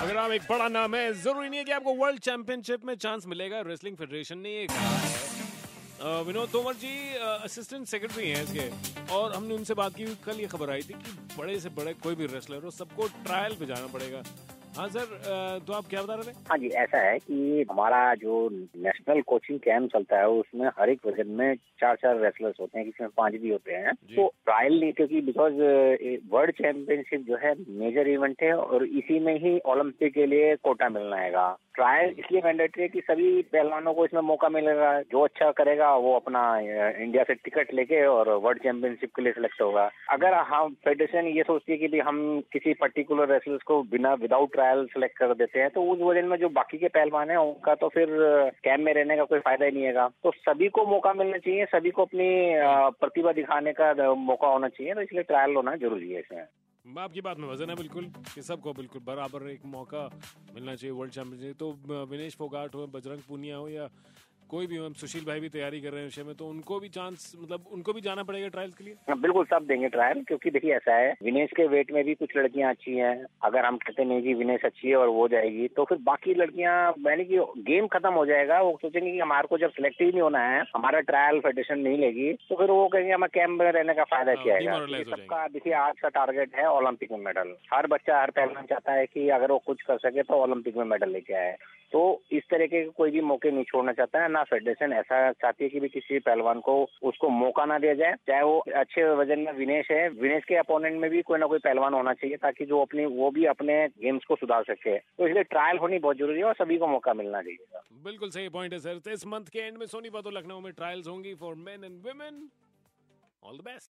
अगर आप एक बड़ा नाम है, ज़रूरी नहीं है कि आपको वर्ल्ड चैंपियनशिप में चांस मिलेगा रेसलिंग फेडरेशन ने ये कहा है। विनोद तोमर जी असिस्टेंट सेक्रेटरी हैं इसके, और हमने उनसे बात की, कल ये खबर आई थी कि बड़े से बड़े कोई भी रेसलर हो, सबको ट्रायल पे जाना पड़ेगा। हाँ सर तो आप क्या बता रहे थे? हाँ जी ऐसा है कि हमारा जो नेशनल कोचिंग कैंप चलता है उसमें हर एक वज़न में चार चार रेसलर्स होते हैं किसी में पाँच भी होते हैं। तो ट्रायल नहीं क्योंकि बिकॉज़ वर्ल्ड चैंपियनशिप जो है मेजर इवेंट है और इसी में ही ओलंपिक के लिए कोटा मिलना है ट्रायल इसलिए मैंडेटरी है कि सभी पहलवानों को इसमें मौका मिलेगा। जो अच्छा करेगा, वो अपना इंडिया से टिकट लेके और वर्ल्ड चैंपियनशिप के लिए सिलेक्ट होगा। अगर हम फेडरेशन ये सोचती है कि भी हम किसी पर्टिकुलर रेसलर्स को बिना विदाउट ट्रायल सेलेक्ट कर देते हैं तो उस वजह में जो बाकी के पहलवान है, उनका तो फिर कैम्प में रहने का कोई फ़ायदा ही नहीं है तो सभी को मौका मिलना चाहिए, सभी को अपनी प्रतिभा दिखाने का मौका होना चाहिए तो इसलिए ट्रायल होना ज़रूरी है इसमें। आपकी बात में वज़न है बिल्कुल, कि सबको बिल्कुल बराबर एक मौका मिलना चाहिए वर्ल्ड चैंपियनशिप तो विनेश फोगाट हो, बजरंग पुनिया हो, या कोई भी हम सुशील भाई भी तैयारी कर रहे हैं विषय में तो उनको भी चांस मतलब उनको भी जाना पड़ेगा ट्रायल्स के लिए? हाँ, बिल्कुल सब देंगे ट्रायल क्योंकि देखिए ऐसा है विनेश के वेट में भी कुछ लड़कियाँ अच्छी हैं अगर हम कहते नहीं जी विनेश अच्छी है और वो जाएगी तो फिर बाकी लड़कियाँ यानी कि गेम खत्म हो जाएगा वो सोचेंगे कि हमारे को जब सिलेक्ट ही नहीं होना है हमारा ट्रायल फेडरेशन नहीं लेगी तो फिर वो कहेंगे हमें कैंप में रहने का फ़ायदा हाँ, क्या है सबका देखिए आज का टारगेट है ओलंपिक में मेडल हर बच्चा हर पहलवान चाहता है कि अगर वो कुछ कर सके तो ओलंपिक में मेडल लेके आए। तो इस तरह के कोई भी मौके नहीं छोड़ना चाहता है ना फेडरेशन ऐसा चाहती है कि भी किसी पहलवान को उसको मौका ना दिया जाए। चाहे वो अच्छे वज़न में विनेश है, विनेश के अपोनेंट में भी कोई ना कोई पहलवान होना चाहिए ताकि जो अपनी, वो भी अपने गेम्स को सुधार सके। तो इसलिए ट्रायल होनी बहुत ज़रूरी है और सभी को मौका मिलना चाहिए। बिल्कुल सही पॉइंट है सर तो इस मंथ के एंड में सोनीपत लखनऊ में ट्रायल्स होंगी for men and women all the best